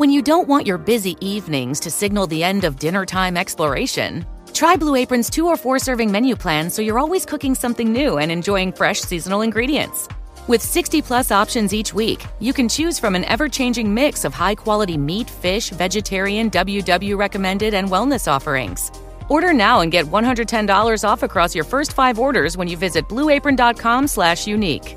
When you don't want your busy evenings to signal the end of dinner time exploration, try Blue Apron's two or four serving menu plan so you're always cooking something new and enjoying fresh seasonal ingredients. With 60 plus options each week, you can choose from an ever changing mix of high quality meat, fish, vegetarian, WW recommended, and wellness offerings. Order now and get $110 off across your first five orders when you visit blueapron.com slash unique.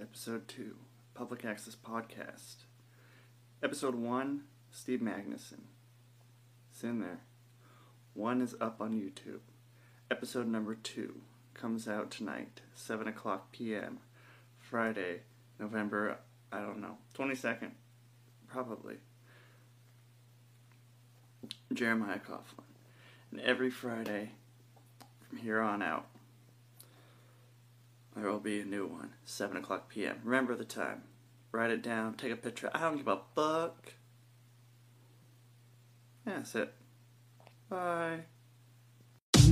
episode 2, Public Access Podcast. Episode 1, Steve Magnuson. It's in there. One is up on YouTube. Episode number 2 comes out tonight, 7 o'clock p.m., Friday, November, I don't know, 22nd, probably. Jeremiah Coughlan. And every Friday from here on out, there will be a new one, 7 o'clock p.m. Remember the time. Write it down, take a picture. I don't give a fuck. Yeah, that's it. Bye.